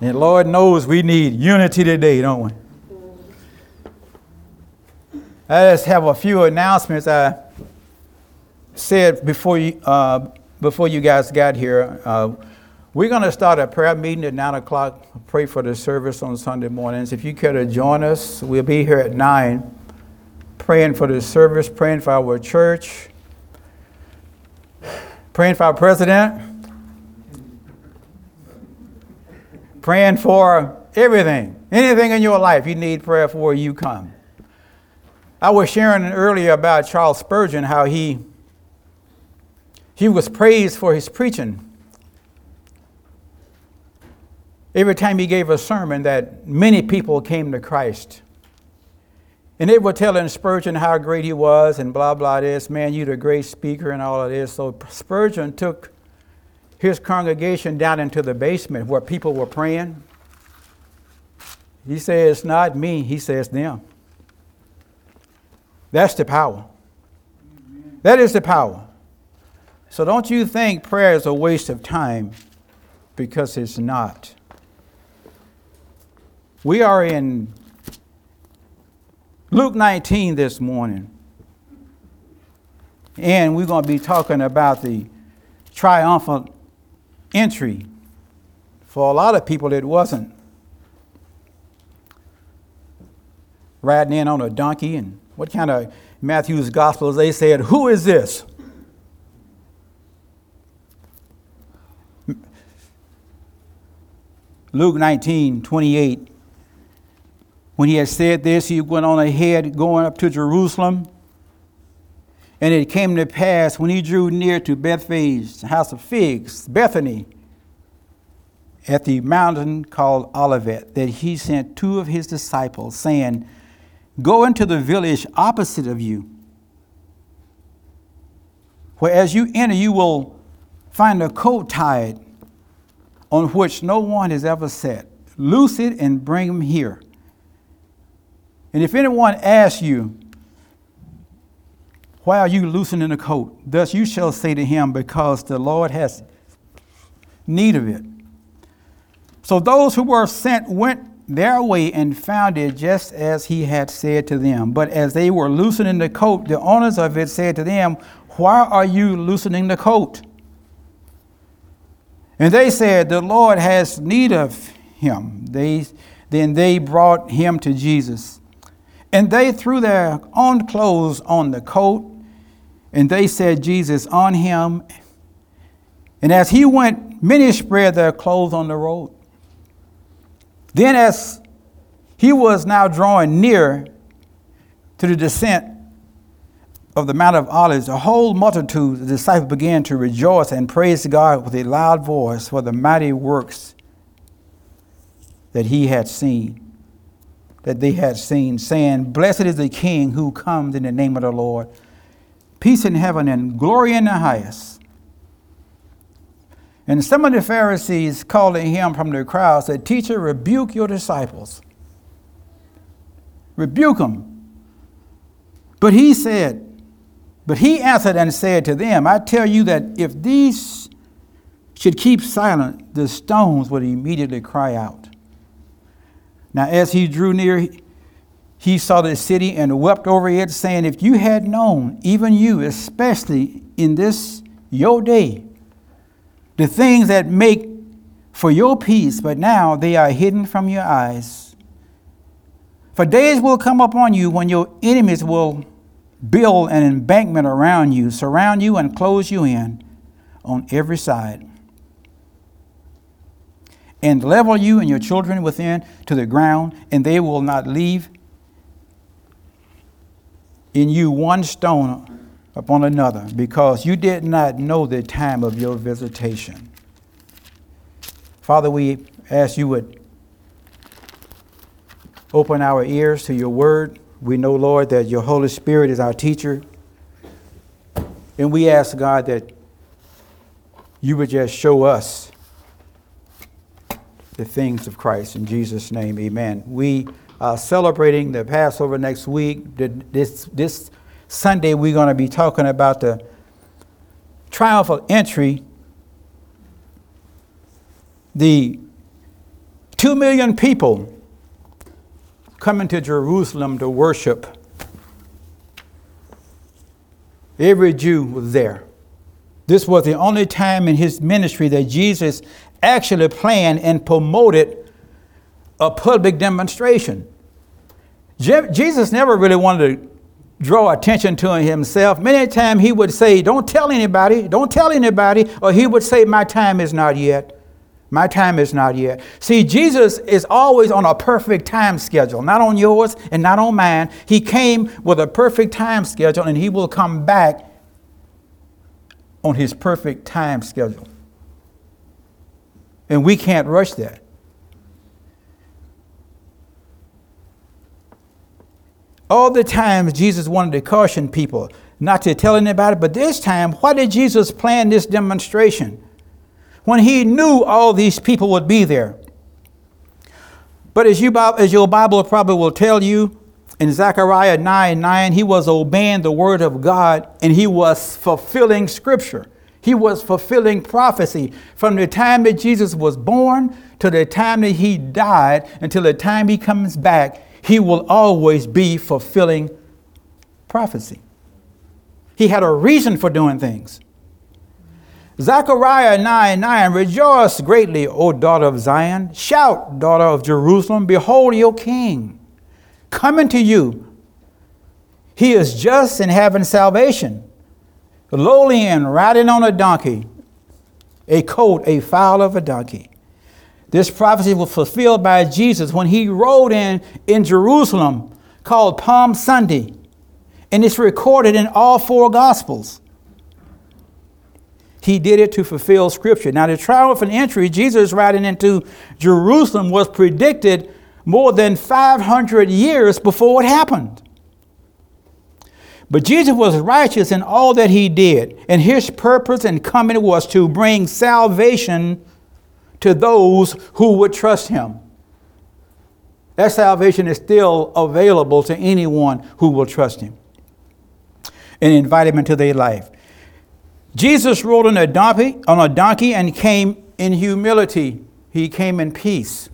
And Lord knows we need unity today, don't we? I just have a few announcements I said before you, uh, before you guys got here. Uh, we're going to start a prayer meeting at 9 o'clock. Pray for the service on Sunday mornings. If you care to join us, we'll be here at 9 praying for the service, praying for our church, praying for our president, praying for everything. Anything in your life you need prayer for, you come. I was sharing earlier about Charles Spurgeon, how he, he was praised for his preaching. Every time he gave a sermon, that many people came to Christ. And they were telling Spurgeon how great he was and blah, blah, this. Man, you're a great speaker and all of this. So Spurgeon took his congregation down into the basement where people were praying. He says, not me, he says, them. That's the power. That is the power. So don't you think prayer is a waste of time because it's not. We are in Luke 19 this morning. And we're going to be talking about the triumphant entry. For a lot of people, it wasn't. Riding in on a donkey, and what kind of Matthew's Gospels they said, Who is this? Luke 19, 28. When he had said this, he went on ahead, going up to Jerusalem. And it came to pass when he drew near to Bethphage, the house of figs, Bethany, at the mountain called Olivet, that he sent two of his disciples, saying, Go into the village opposite of you, where as you enter, you will find a coat tied on which no one has ever sat. Loose it and bring him here. And if anyone asks you, Why are you loosening the coat? Thus you shall say to him, Because the Lord has need of it. So those who were sent went their way and found it just as he had said to them. But as they were loosening the coat, the owners of it said to them, Why are you loosening the coat? And they said, The Lord has need of him. They, then they brought him to Jesus. And they threw their own clothes on the coat, and they said, Jesus on him. And as he went, many spread their clothes on the road. Then, as he was now drawing near to the descent of the Mount of Olives, the whole multitude, the disciples began to rejoice and praise God with a loud voice for the mighty works that he had seen, that they had seen, saying, Blessed is the King who comes in the name of the Lord. Peace in heaven and glory in the highest. And some of the Pharisees calling him from the crowd said, Teacher, rebuke your disciples. Rebuke them. But he said, But he answered and said to them, I tell you that if these should keep silent, the stones would immediately cry out. Now, as he drew near, he saw the city and wept over it, saying, If you had known, even you, especially in this your day, the things that make for your peace, but now they are hidden from your eyes. For days will come upon you when your enemies will build an embankment around you, surround you, and close you in on every side, and level you and your children within to the ground, and they will not leave in you one stone upon another because you did not know the time of your visitation. Father, we ask you would open our ears to your word. We know, Lord, that your Holy Spirit is our teacher. And we ask, God, that you would just show us the things of Christ. In Jesus' name, amen. We are celebrating the Passover next week. This, this Sunday, we're going to be talking about the triumphal entry, the Two million people coming to Jerusalem to worship. Every Jew was there. This was the only time in his ministry that Jesus actually planned and promoted a public demonstration. Je- Jesus never really wanted to draw attention to himself. Many times he would say, Don't tell anybody, don't tell anybody, or he would say, My time is not yet. My time is not yet. See, Jesus is always on a perfect time schedule, not on yours and not on mine. He came with a perfect time schedule and he will come back on his perfect time schedule. And we can't rush that. All the times Jesus wanted to caution people not to tell anybody, but this time, why did Jesus plan this demonstration? When he knew all these people would be there. But as, you, as your Bible probably will tell you, in Zechariah 9 9, he was obeying the word of God and he was fulfilling scripture. He was fulfilling prophecy from the time that Jesus was born to the time that he died until the time he comes back. He will always be fulfilling prophecy. He had a reason for doing things. Zechariah 9 9, rejoice greatly, O daughter of Zion. Shout, daughter of Jerusalem, behold your king coming to you. He is just and having salvation, lowly and riding on a donkey, a colt, a foal of a donkey. This prophecy was fulfilled by Jesus when he rode in in Jerusalem called Palm Sunday. And it's recorded in all four Gospels. He did it to fulfill Scripture. Now, the triumphant entry Jesus riding into Jerusalem was predicted more than 500 years before it happened. But Jesus was righteous in all that he did, and his purpose and coming was to bring salvation to those who would trust him. That salvation is still available to anyone who will trust him and invite him into their life. Jesus rode on a donkey, on a donkey and came in humility. He came in peace.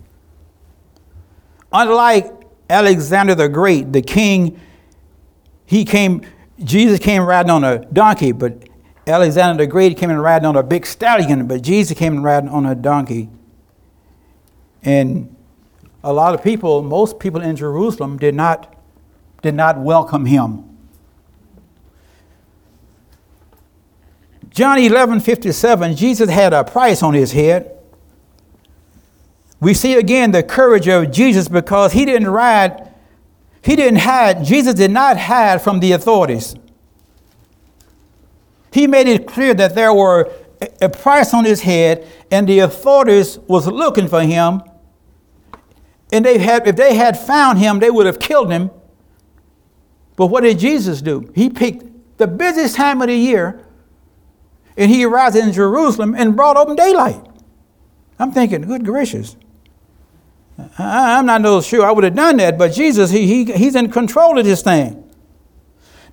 Unlike Alexander the Great, the king, he came, Jesus came riding on a donkey, but Alexander the Great came in riding on a big stallion, but Jesus came in riding on a donkey. And a lot of people, most people in Jerusalem, did not, did not welcome him. John 11 57, Jesus had a price on his head we see again the courage of Jesus because he didn't ride, he didn't hide, Jesus did not hide from the authorities. He made it clear that there were a price on his head and the authorities was looking for him. And they had, if they had found him, they would have killed him. But what did Jesus do? He picked the busiest time of the year and he arrived in Jerusalem and brought open daylight. I'm thinking, good gracious. I'm not so sure I would have done that, but Jesus, he, he, he's in control of this thing.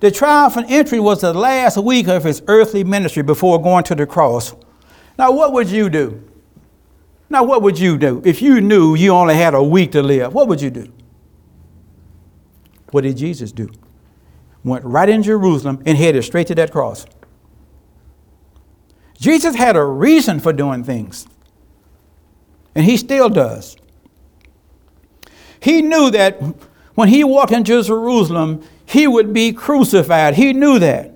The triumphant entry was the last week of his earthly ministry before going to the cross. Now, what would you do? Now, what would you do if you knew you only had a week to live? What would you do? What did Jesus do? Went right in Jerusalem and headed straight to that cross. Jesus had a reason for doing things, and he still does. He knew that when he walked into Jerusalem, he would be crucified. He knew that.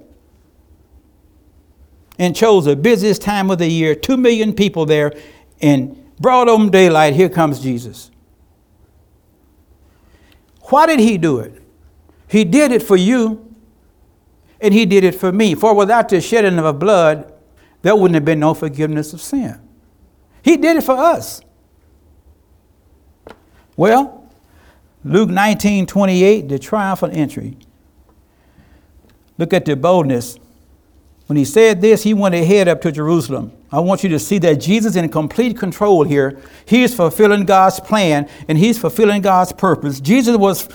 And chose the busiest time of the year, two million people there, and broad open daylight, here comes Jesus. Why did he do it? He did it for you, and he did it for me. For without the shedding of blood, there wouldn't have been no forgiveness of sin. He did it for us. Well, Luke 19 28, the triumphant entry. Look at the boldness. When he said this, he went ahead up to Jerusalem. I want you to see that Jesus in complete control here. He is fulfilling God's plan and he's fulfilling God's purpose. Jesus was,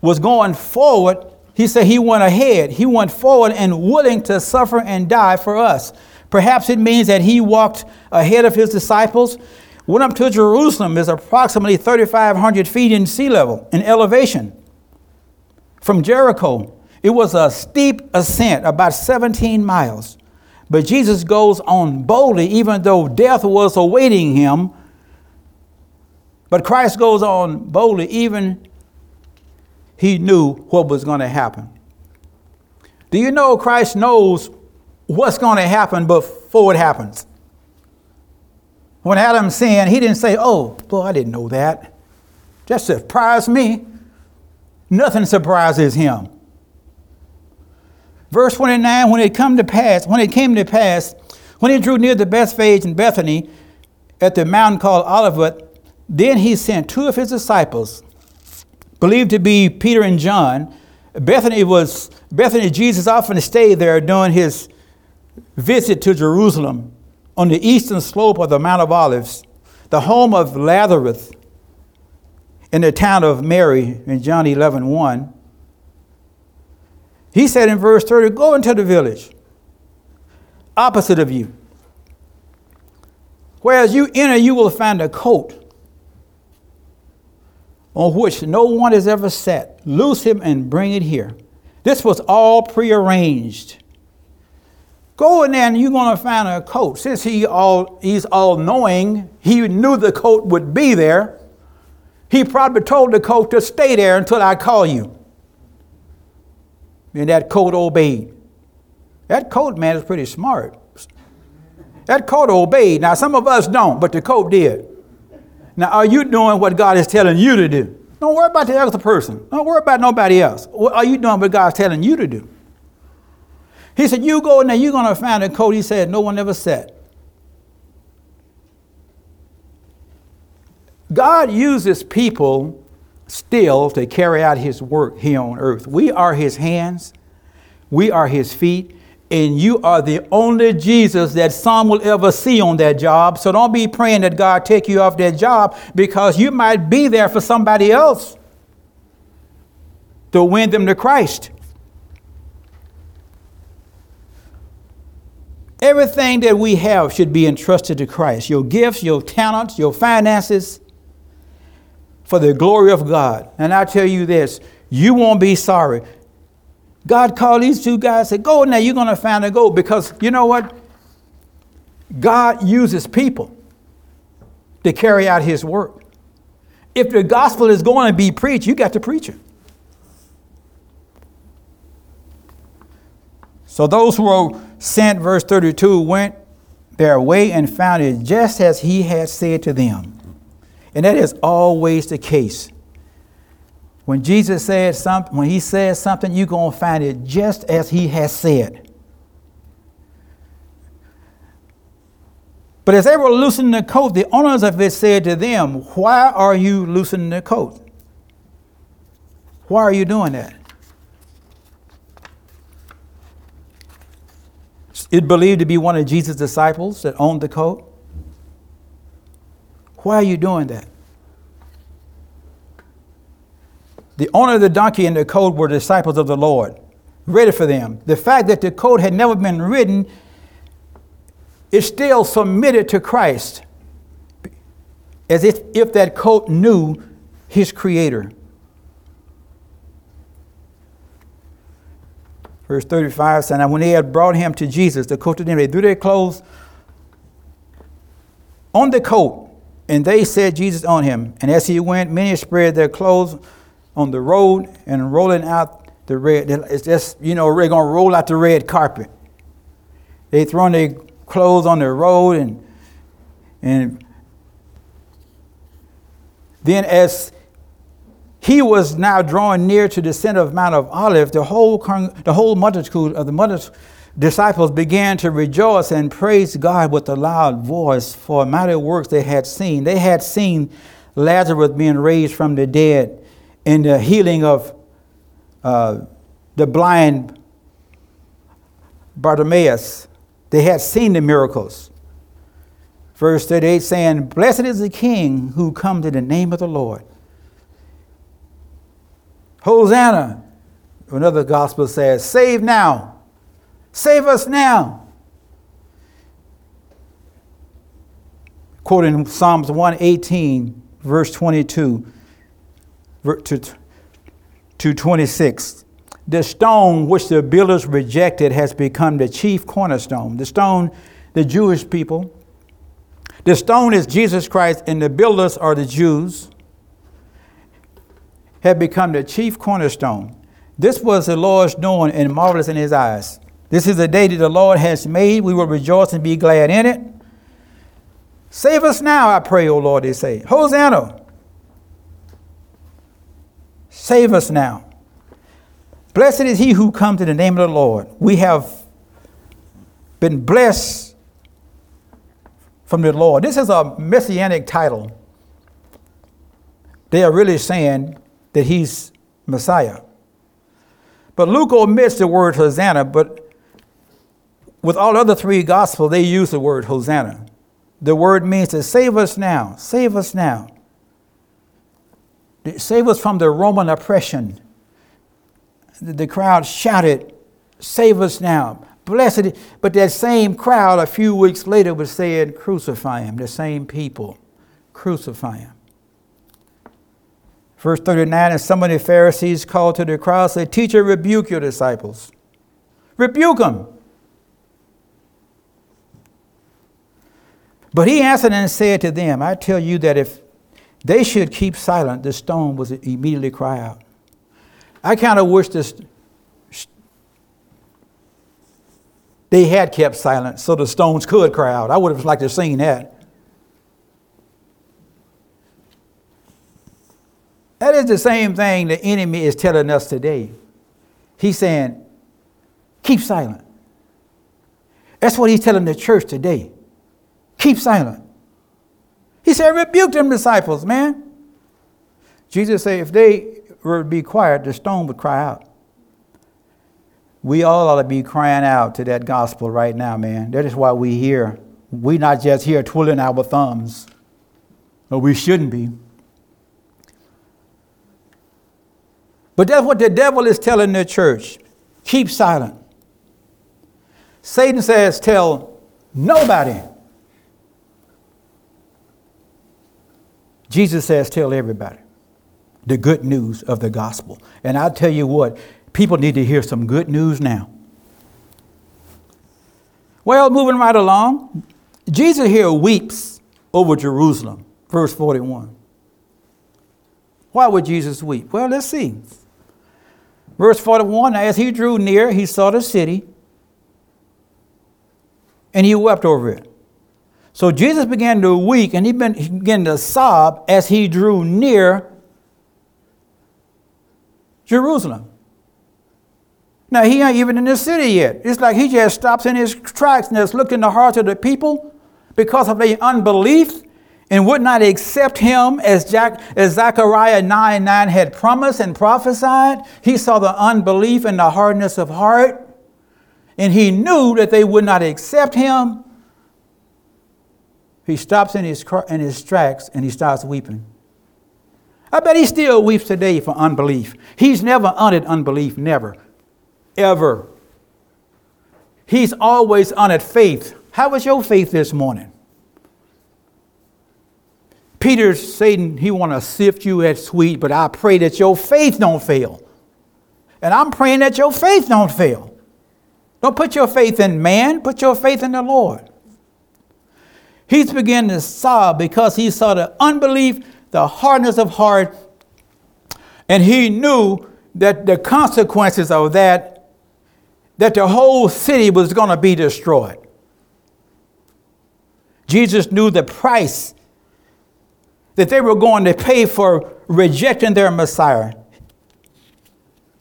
was going forward. He said he went ahead. He went forward and willing to suffer and die for us. Perhaps it means that he walked ahead of his disciples went up to Jerusalem is approximately 3,500 feet in sea level, in elevation. From Jericho, it was a steep ascent, about 17 miles. But Jesus goes on boldly, even though death was awaiting him. But Christ goes on boldly, even he knew what was going to happen. Do you know Christ knows what's going to happen before it happens? When Adam sinned, he didn't say, Oh, boy, I didn't know that. That surprised me. Nothing surprises him. Verse 29, when it come to pass, when it came to pass, when he drew near the Bethphage in Bethany at the mountain called Olivet, then he sent two of his disciples, believed to be Peter and John. Bethany was Bethany, Jesus often stayed there during his visit to Jerusalem on the eastern slope of the Mount of Olives, the home of Lazarus in the town of Mary in John 11 1. He said in verse 30, Go into the village opposite of you. Whereas you enter, you will find a coat on which no one has ever sat. Loose him and bring it here. This was all prearranged. Go in there and you're going to find a coat. Since he all, he's all knowing, he knew the coat would be there. He probably told the coat to stay there until I call you. And that coat obeyed. That coat man is pretty smart. That coat obeyed. Now, some of us don't, but the coat did. Now, are you doing what God is telling you to do? Don't worry about the other person. Don't worry about nobody else. What are you doing what God's telling you to do? He said, You go in there, you're going to find a coat. He said, No one ever said. God uses people still to carry out his work here on earth. We are his hands, we are his feet, and you are the only Jesus that some will ever see on that job. So don't be praying that God take you off that job because you might be there for somebody else to win them to Christ. Everything that we have should be entrusted to Christ your gifts, your talents, your finances for the glory of God. And I tell you this you won't be sorry. God called these two guys and said, Go now, you're going to find a gold. Because you know what? God uses people to carry out his work. If the gospel is going to be preached, you got to preach it. So those who were sent, verse 32, went their way and found it just as he had said to them. And that is always the case. When Jesus said something, when he says something, you're going to find it just as he has said. But as they were loosening the coat, the owners of it said to them, Why are you loosening the coat? Why are you doing that? It believed to be one of Jesus' disciples that owned the coat. Why are you doing that? The owner of the donkey and the coat were disciples of the Lord, ready for them. The fact that the coat had never been written is still submitted to Christ, as if, if that coat knew his creator. Verse 35 says, And when they had brought him to Jesus, the coat to them, they threw their clothes on the coat, and they set Jesus on him. And as he went, many spread their clothes on the road and rolling out the red. It's just, you know, they're going to roll out the red carpet. They throwing their clothes on the road and and then as he was now drawing near to the center of Mount of Olives. The whole, the whole multitude of the mother's disciples began to rejoice and praise God with a loud voice for mighty works they had seen. They had seen Lazarus being raised from the dead and the healing of uh, the blind Bartimaeus. They had seen the miracles. Verse 38 saying, Blessed is the King who comes in the name of the Lord. Hosanna. Another gospel says, Save now. Save us now. quoting Psalms 118, verse 22 to, to 26. The stone which the builders rejected has become the chief cornerstone. The stone, the Jewish people. The stone is Jesus Christ, and the builders are the Jews, have become the chief cornerstone. This was the Lord's doing and marvelous in his eyes. This is the day that the Lord has made. We will rejoice and be glad in it. Save us now, I pray, O Lord, they say. Hosanna. Save us now. Blessed is he who comes in the name of the Lord. We have been blessed from the Lord. This is a messianic title. They are really saying that he's Messiah. But Luke omits the word Hosanna, but with all other three gospels, they use the word Hosanna. The word means to save us now, save us now. Save us from the Roman oppression. The crowd shouted, Save us now. Blessed. But that same crowd a few weeks later was saying, Crucify him. The same people, crucify him. Verse 39 And some of the Pharisees called to the crowd, said, Teacher, rebuke your disciples. Rebuke them. But he answered and said to them, I tell you that if they should keep silent, the stone would immediately cry out. I kind of wish this they had kept silent so the stones could cry out. I would have liked to have seen that. That is the same thing the enemy is telling us today. He's saying, keep silent. That's what he's telling the church today. Keep silent. He said, rebuke them disciples, man. Jesus said, if they were to be quiet, the stone would cry out. We all ought to be crying out to that gospel right now, man. That is why we here. We're not just here twiddling our thumbs. Or we shouldn't be. But that's what the devil is telling the church. Keep silent. Satan says, tell nobody. Jesus says, tell everybody the good news of the gospel. And I'll tell you what, people need to hear some good news now. Well, moving right along, Jesus here weeps over Jerusalem, verse 41. Why would Jesus weep? Well, let's see. Verse 41 As he drew near, he saw the city, and he wept over it. So Jesus began to weep and he began to sob as he drew near Jerusalem. Now, he ain't even in the city yet. It's like he just stops in his tracks and just looked in the hearts of the people because of their unbelief and would not accept him as, Jack, as Zechariah 9 9 had promised and prophesied. He saw the unbelief and the hardness of heart, and he knew that they would not accept him. He stops in his, in his tracks and he starts weeping. I bet he still weeps today for unbelief. He's never honored unbelief, never, ever. He's always honored faith. How was your faith this morning? Peter's saying he want to sift you as sweet, but I pray that your faith don't fail. And I'm praying that your faith don't fail. Don't put your faith in man, put your faith in the Lord. He's beginning to sob because he saw the unbelief, the hardness of heart, and he knew that the consequences of that, that the whole city was going to be destroyed. Jesus knew the price that they were going to pay for rejecting their Messiah.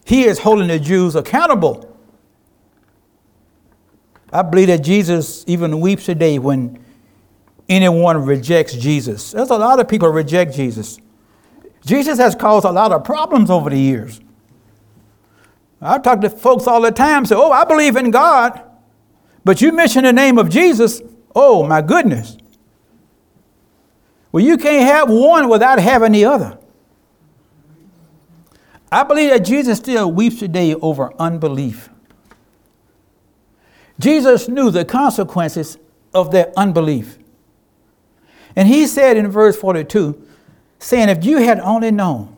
He is holding the Jews accountable. I believe that Jesus even weeps today when anyone rejects Jesus. There's a lot of people reject Jesus. Jesus has caused a lot of problems over the years. I talk to folks all the time say, Oh, I believe in God, but you mention the name of Jesus. Oh, my goodness. Well, you can't have one without having the other. I believe that Jesus still weeps today over unbelief. Jesus knew the consequences of their unbelief. And he said in verse 42, saying, If you had only known,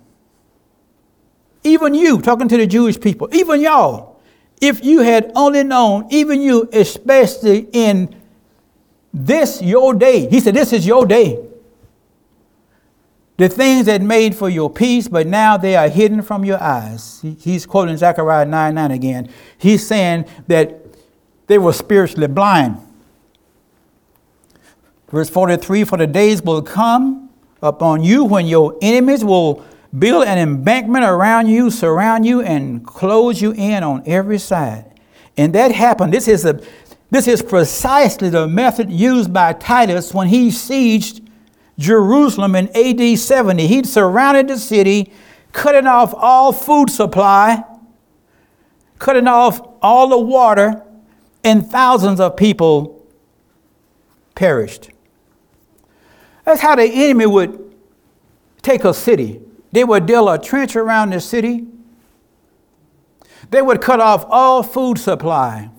even you, talking to the Jewish people, even y'all, if you had only known, even you, especially in this your day, he said, This is your day. The things that made for your peace, but now they are hidden from your eyes. He's quoting Zechariah 9 9 again. He's saying that they were spiritually blind. Verse 43 For the days will come upon you when your enemies will build an embankment around you, surround you, and close you in on every side. And that happened. This is, a, this is precisely the method used by Titus when he sieged Jerusalem in AD 70. He'd surrounded the city, cutting off all food supply, cutting off all the water, and thousands of people perished. That's how the enemy would take a city. They would drill a trench around the city. They would cut off all food supply,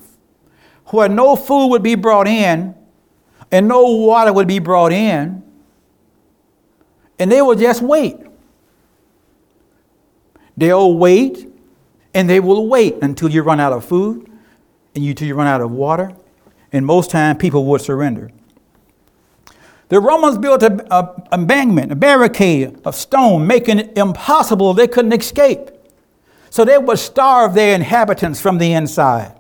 where no food would be brought in and no water would be brought in. And they will just wait. They'll wait and they will wait until you run out of food and you till you run out of water, and most time people would surrender. The Romans built an embankment, a barricade of stone, making it impossible they couldn't escape. So they would starve their inhabitants from the inside.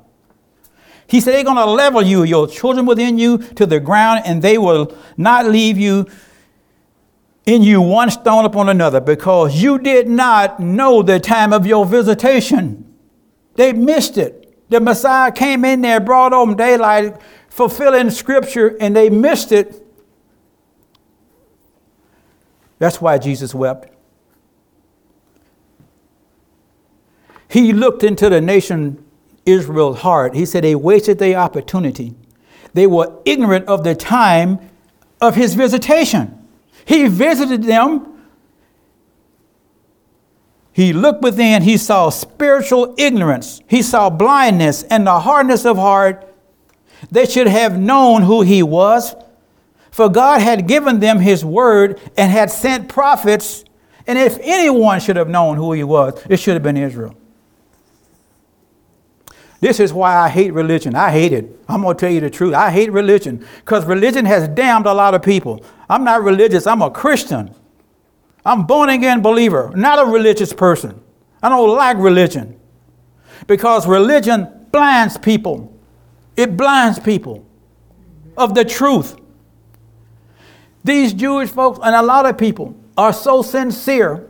He said, They're going to level you, your children within you, to the ground, and they will not leave you in you one stone upon another because you did not know the time of your visitation. They missed it. The Messiah came in there, brought on daylight, fulfilling scripture, and they missed it. That's why Jesus wept. He looked into the nation Israel's heart. He said they wasted their opportunity. They were ignorant of the time of his visitation. He visited them he looked within, he saw spiritual ignorance, he saw blindness and the hardness of heart. They should have known who he was, for God had given them his word and had sent prophets. And if anyone should have known who he was, it should have been Israel. This is why I hate religion. I hate it. I'm going to tell you the truth. I hate religion because religion has damned a lot of people. I'm not religious, I'm a Christian. I'm born again believer, not a religious person. I don't like religion because religion blinds people. It blinds people of the truth. These Jewish folks and a lot of people are so sincere.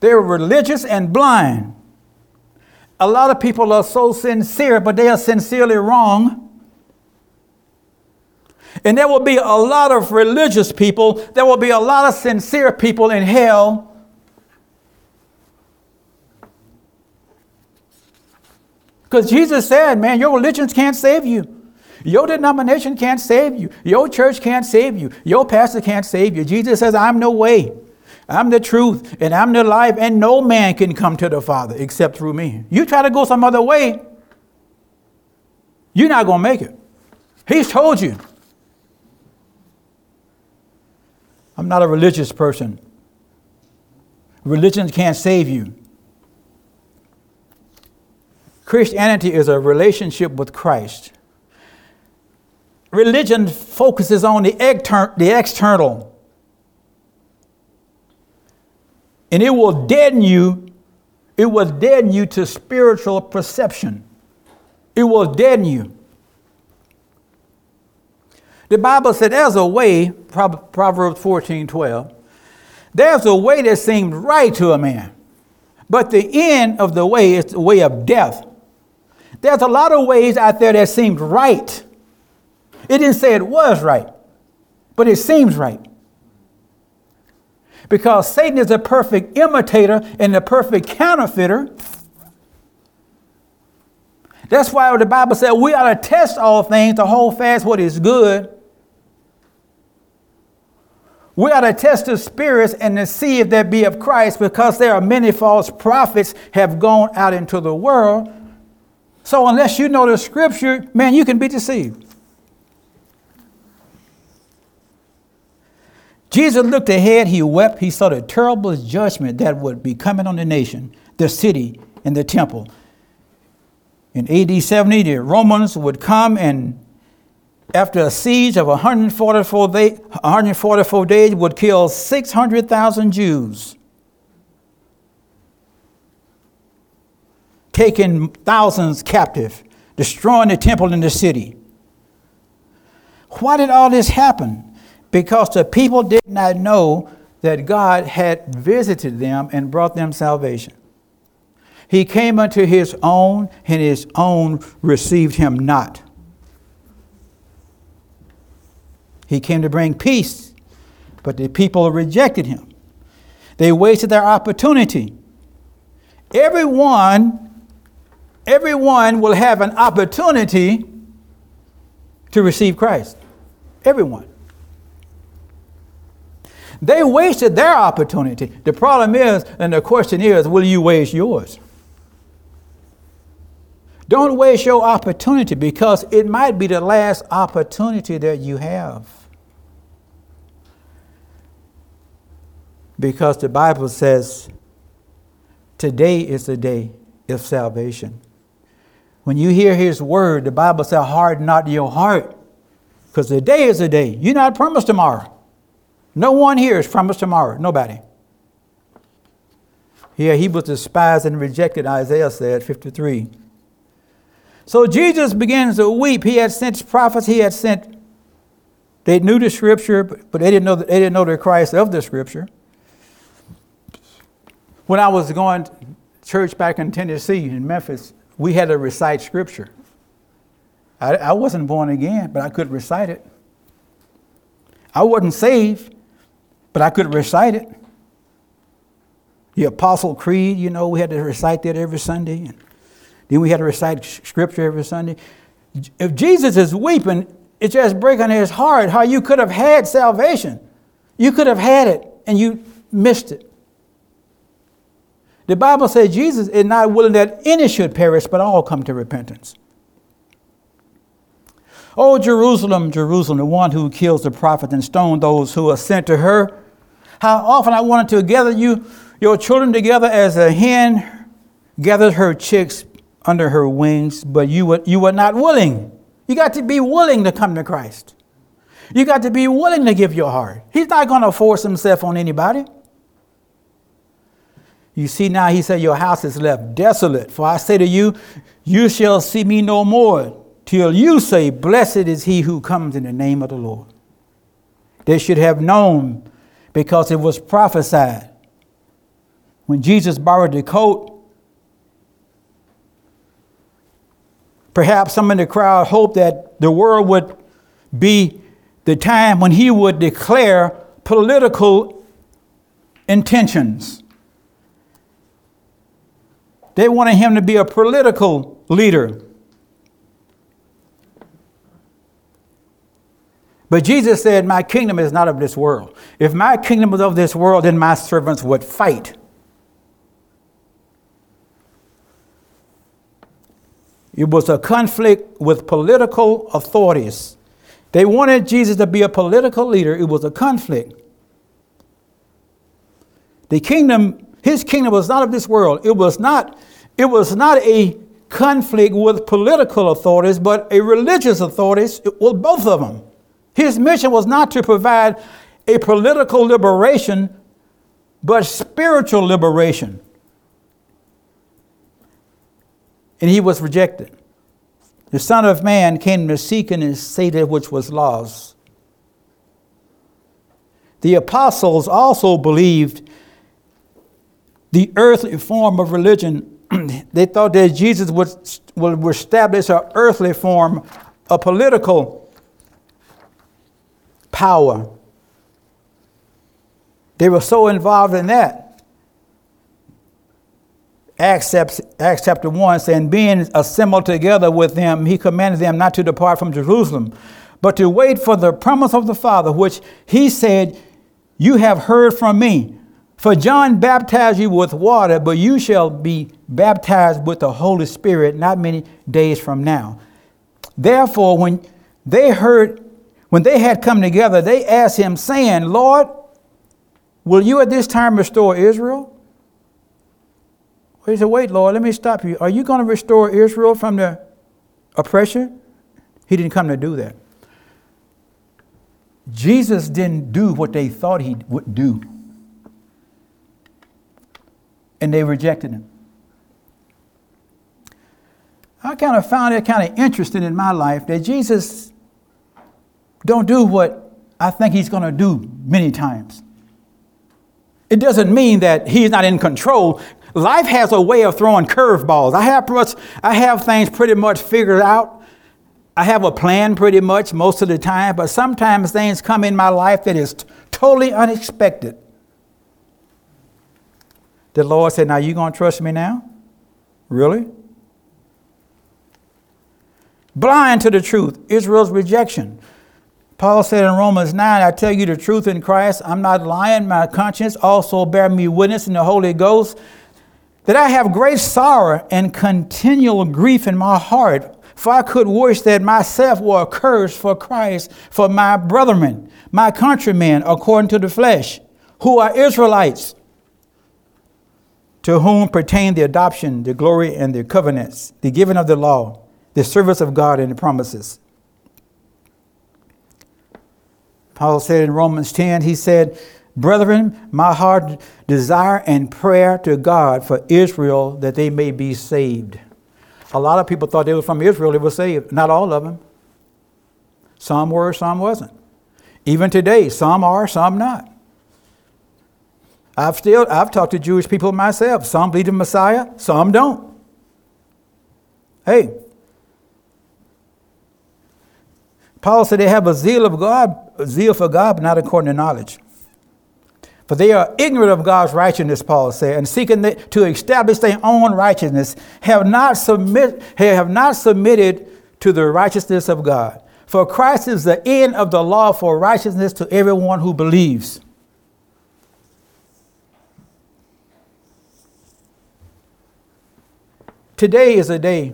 They're religious and blind. A lot of people are so sincere, but they are sincerely wrong. And there will be a lot of religious people, there will be a lot of sincere people in hell. Because Jesus said, man, your religions can't save you. Your denomination can't save you. Your church can't save you. Your pastor can't save you. Jesus says, I'm no way. I'm the truth and I'm the life, and no man can come to the Father except through me. You try to go some other way, you're not going to make it. He's told you. I'm not a religious person. Religion can't save you. Christianity is a relationship with Christ. Religion focuses on the, exter- the external, and it will deaden you. It will deaden you to spiritual perception. It will deaden you. The Bible said there's a way, Proverbs 14 12, there's a way that seems right to a man, but the end of the way is the way of death. There's a lot of ways out there that seemed right. It didn't say it was right, but it seems right. Because Satan is a perfect imitator and a perfect counterfeiter. That's why the Bible said we ought to test all things to hold fast what is good we ought to test the spirits and to see if there be of Christ because there are many false prophets have gone out into the world. So unless you know the scripture, man, you can be deceived. Jesus looked ahead, he wept, he saw the terrible judgment that would be coming on the nation, the city, and the temple. In AD 70, the Romans would come and, after a siege of 144, day, 144 days, would kill 600,000 Jews, taking thousands captive, destroying the temple and the city. Why did all this happen? Because the people did not know that God had visited them and brought them salvation. He came unto his own, and his own received him not. He came to bring peace, but the people rejected him. They wasted their opportunity. Everyone, everyone will have an opportunity to receive Christ. Everyone. They wasted their opportunity. The problem is, and the question is, will you waste yours? Don't waste your opportunity because it might be the last opportunity that you have. Because the Bible says, today is the day of salvation. When you hear his word, the Bible says, harden not your heart. Because the day is the day. You're not promised tomorrow. No one here is promised tomorrow. Nobody. Yeah, he was despised and rejected, Isaiah said, 53. So Jesus begins to weep. He had sent prophets, he had sent, they knew the scripture, but they didn't know, they didn't know the Christ of the scripture. When I was going to church back in Tennessee, in Memphis, we had to recite scripture. I, I wasn't born again, but I could recite it. I wasn't saved, but I could recite it. The Apostle Creed, you know, we had to recite that every Sunday. And then we had to recite scripture every Sunday. If Jesus is weeping, it's just breaking his heart how you could have had salvation. You could have had it and you missed it. The Bible says Jesus is not willing that any should perish, but all come to repentance. Oh, Jerusalem, Jerusalem, the one who kills the prophet and stone those who are sent to her. How often I wanted to gather you, your children together as a hen gathers her chicks under her wings, but you were, you were not willing. You got to be willing to come to Christ. You got to be willing to give your heart. He's not going to force himself on anybody. You see now, he said, Your house is left desolate. For I say to you, you shall see me no more till you say, Blessed is he who comes in the name of the Lord. They should have known because it was prophesied. When Jesus borrowed the coat, Perhaps some in the crowd hoped that the world would be the time when he would declare political intentions. They wanted him to be a political leader. But Jesus said, My kingdom is not of this world. If my kingdom was of this world, then my servants would fight It was a conflict with political authorities. They wanted Jesus to be a political leader. It was a conflict. The kingdom, his kingdom was not of this world. It was not, it was not a conflict with political authorities, but a religious authorities, well, both of them. His mission was not to provide a political liberation, but spiritual liberation. and he was rejected. The Son of Man came to seek and save that which was lost. The apostles also believed the earthly form of religion. they thought that Jesus would, would establish an earthly form of political power. They were so involved in that Acts, Acts chapter 1 saying, Being assembled together with them, he commanded them not to depart from Jerusalem, but to wait for the promise of the Father, which he said, You have heard from me. For John baptized you with water, but you shall be baptized with the Holy Spirit not many days from now. Therefore, when they heard, when they had come together, they asked him, saying, Lord, Will you at this time restore Israel? He said, Wait, Lord, let me stop you. Are you going to restore Israel from the oppression? He didn't come to do that. Jesus didn't do what they thought he would do. And they rejected him. I kind of found it kind of interesting in my life that Jesus don't do what I think he's going to do many times. It doesn't mean that he's not in control. Life has a way of throwing curveballs. I have, I have things pretty much figured out. I have a plan pretty much most of the time, but sometimes things come in my life that is t- totally unexpected. The Lord said, Now you going to trust me now? Really? Blind to the truth, Israel's rejection. Paul said in Romans 9, I tell you the truth in Christ, I'm not lying, my conscience also bear me witness in the Holy Ghost that I have great sorrow and continual grief in my heart. For I could wish that myself were accursed for Christ, for my brethren, my countrymen, according to the flesh, who are Israelites, to whom pertain the adoption, the glory, and the covenants, the giving of the law, the service of God, and the promises Paul said in Romans 10, he said, Brethren, my heart desire and prayer to God for Israel that they may be saved. A lot of people thought they were from Israel, they were saved. Not all of them. Some were, some wasn't. Even today, some are, some not. I've still I've talked to Jewish people myself. Some believe in Messiah, some don't. Hey, Paul said they have a zeal of God, zeal for God, but not according to knowledge. For they are ignorant of God's righteousness, Paul said, and seeking to establish their own righteousness, have not, submit, have not submitted to the righteousness of God. For Christ is the end of the law for righteousness to everyone who believes. Today is a day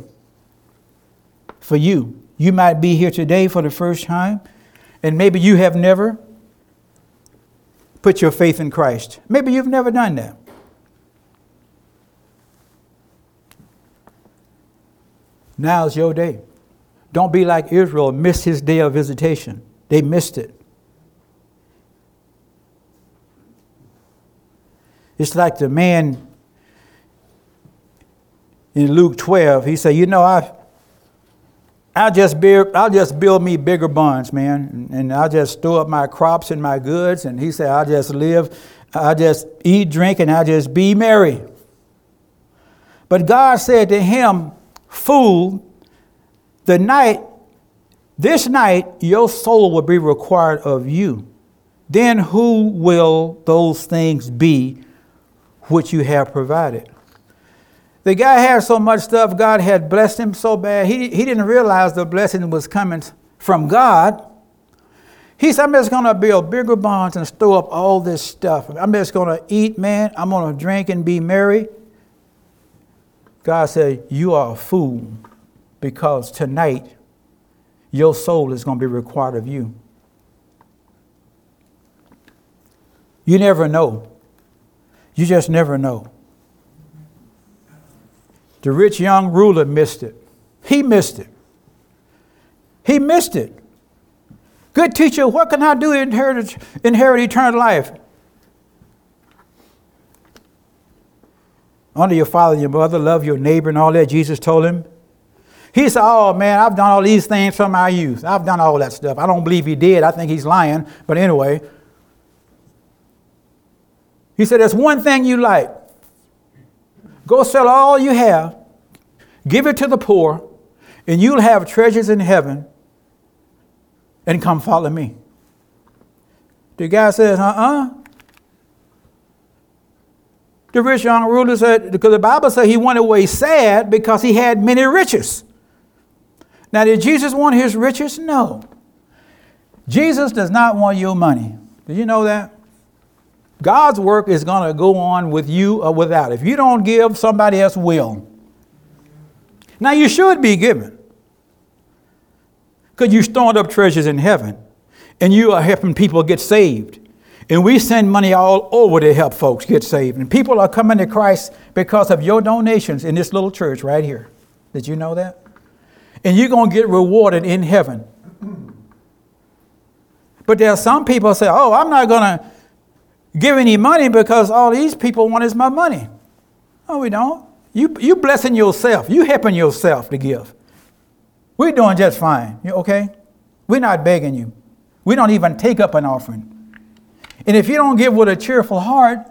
for you you might be here today for the first time, and maybe you have never put your faith in Christ. Maybe you've never done that. Now's your day. Don't be like Israel, miss his day of visitation. They missed it. It's like the man in Luke 12. He said, You know, I, I'll just build, I'll just build me bigger barns, man, and I'll just store up my crops and my goods. And he said, I'll just live, I'll just eat, drink, and I'll just be merry. But God said to him, Fool, the night, this night, your soul will be required of you. Then who will those things be which you have provided? The guy had so much stuff, God had blessed him so bad, he, he didn't realize the blessing was coming from God. He said, I'm just going to build bigger barns and store up all this stuff. I'm just going to eat, man. I'm going to drink and be merry. God said, You are a fool because tonight your soul is going to be required of you. You never know. You just never know. The rich young ruler missed it. He missed it. He missed it. Good teacher, what can I do to inherit, inherit eternal life? Honor your father and your mother, love your neighbor, and all that Jesus told him. He said, Oh man, I've done all these things from my youth. I've done all that stuff. I don't believe he did. I think he's lying. But anyway, he said, There's one thing you like. Go sell all you have, give it to the poor, and you'll have treasures in heaven, and come follow me. The guy says, uh uh The rich young ruler said, because the Bible said he went away sad because he had many riches. Now, did Jesus want his riches? No. Jesus does not want your money. Did you know that? God's work is going to go on with you or without. If you don't give, somebody else will. Now, you should be giving because you stored up treasures in heaven and you are helping people get saved And we send money all over to help folks get saved. And people are coming to Christ because of your donations in this little church right here. Did you know that? And you're going to get rewarded in heaven. But there are some people say, oh, I'm not going to give any money because all these people want is my money. No, we don't. You, you blessing yourself. You helping yourself to give. We're doing just fine. You okay? We're not begging you. We don't even take up an offering. And if you don't give with a cheerful heart,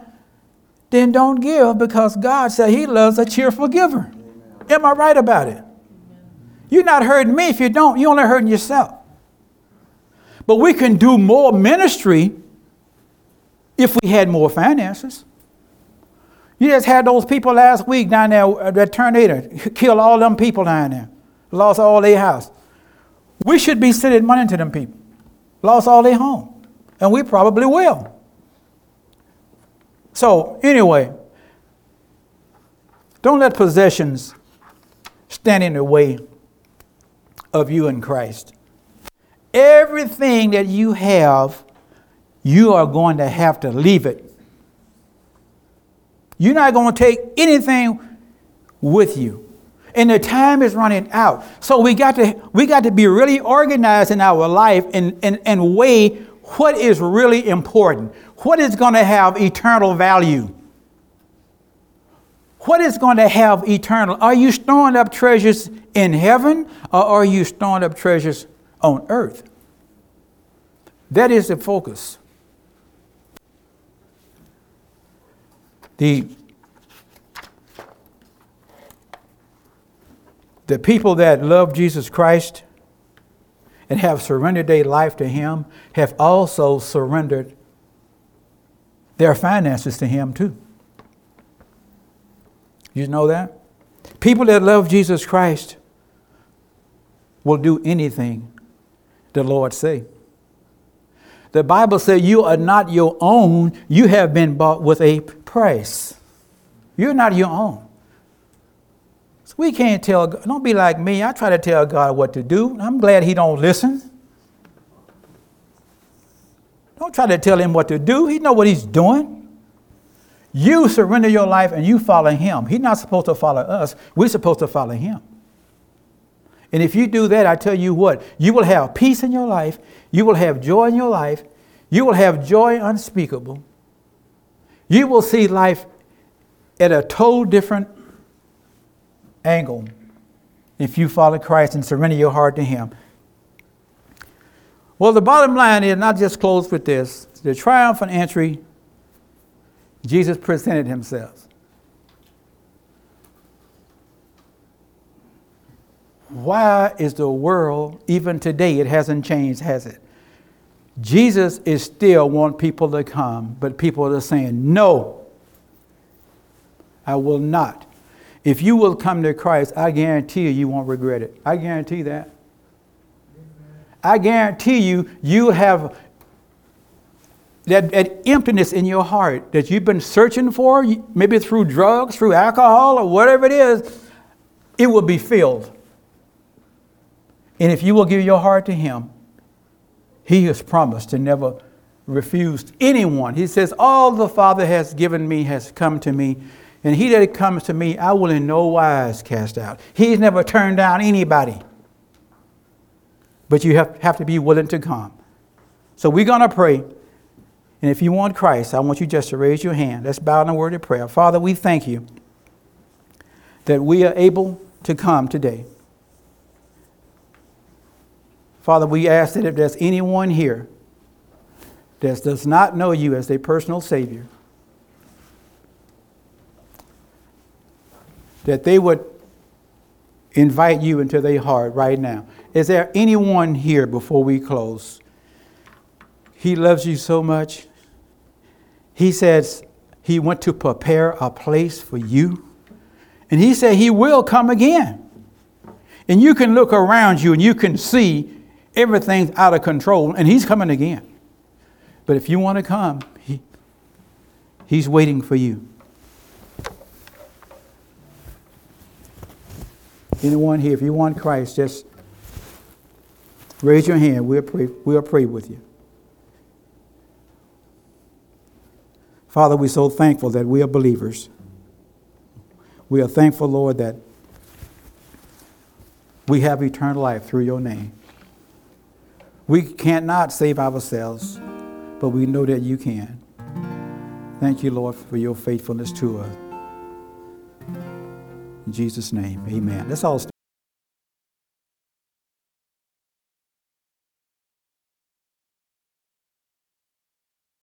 then don't give because God said He loves a cheerful giver. Am I right about it? You're not hurting me if you don't. You're only hurting yourself. But we can do more ministry if we had more finances. You just had those people last week down there, uh, that tornado killed all them people down there, lost all their house. We should be sending money to them people, lost all their home, and we probably will. So, anyway, don't let possessions stand in the way of you in Christ. Everything that you have, you are going to have to leave it. You're not going to take anything with you. And the time is running out. So we got to, we got to be really organized in our life and, and, and weigh what is really important, what is going to have eternal value. What is going to have eternal? Are you storing up treasures in heaven or are you storing up treasures on earth? That is the focus. The, the people that love Jesus Christ and have surrendered their life to Him have also surrendered their finances to Him too. You know that? People that love Jesus Christ will do anything the Lord say. The Bible says you are not your own, you have been bought with a price. You're not your own. So we can't tell don't be like me. I try to tell God what to do. I'm glad he don't listen. Don't try to tell him what to do. He know what he's doing. You surrender your life and you follow him. He's not supposed to follow us. We're supposed to follow him. And if you do that, I tell you what, you will have peace in your life, you will have joy in your life, you will have joy unspeakable. You will see life at a total different angle if you follow Christ and surrender your heart to Him. Well, the bottom line is not just close with this the triumphant entry, Jesus presented Himself. why is the world, even today, it hasn't changed, has it? Jesus is still want people to come, but people are saying, no, I will not. If you will come to Christ, I guarantee you, you won't regret it. I guarantee that. I guarantee you, you have that, that, emptiness in your heart that you've been searching for, maybe through drugs, through alcohol, or whatever it is, it will be filled. And if you will give your heart to Him, He has promised to never refuse anyone. He says, All the Father has given me has come to me, and he that comes to me, I will in no wise cast out. He's never turned down anybody. But you have, have to be willing to come. So we're going to pray. And if you want Christ, I want you just to raise your hand. Let's bow in a word of prayer. Father, we thank you that we are able to come today. Father, we ask that if there's anyone here that does not know you as their personal Savior, that they would invite you into their heart right now. Is there anyone here before we close? He loves you so much. He says he went to prepare a place for you. And he said he will come again. And you can look around you and you can see everything's out of control, and he's coming again. But if you want to come, he, he's waiting for you. Anyone here, if you want Christ, just raise your hand. We'll pray, we'll pray with you. Father, we're so thankful that we are believers. We are thankful, Lord, that we have eternal life through your name. We cannot save ourselves, but we know that you can. Thank you, Lord, for your faithfulness to us. In Jesus' name, amen. Let's all stand.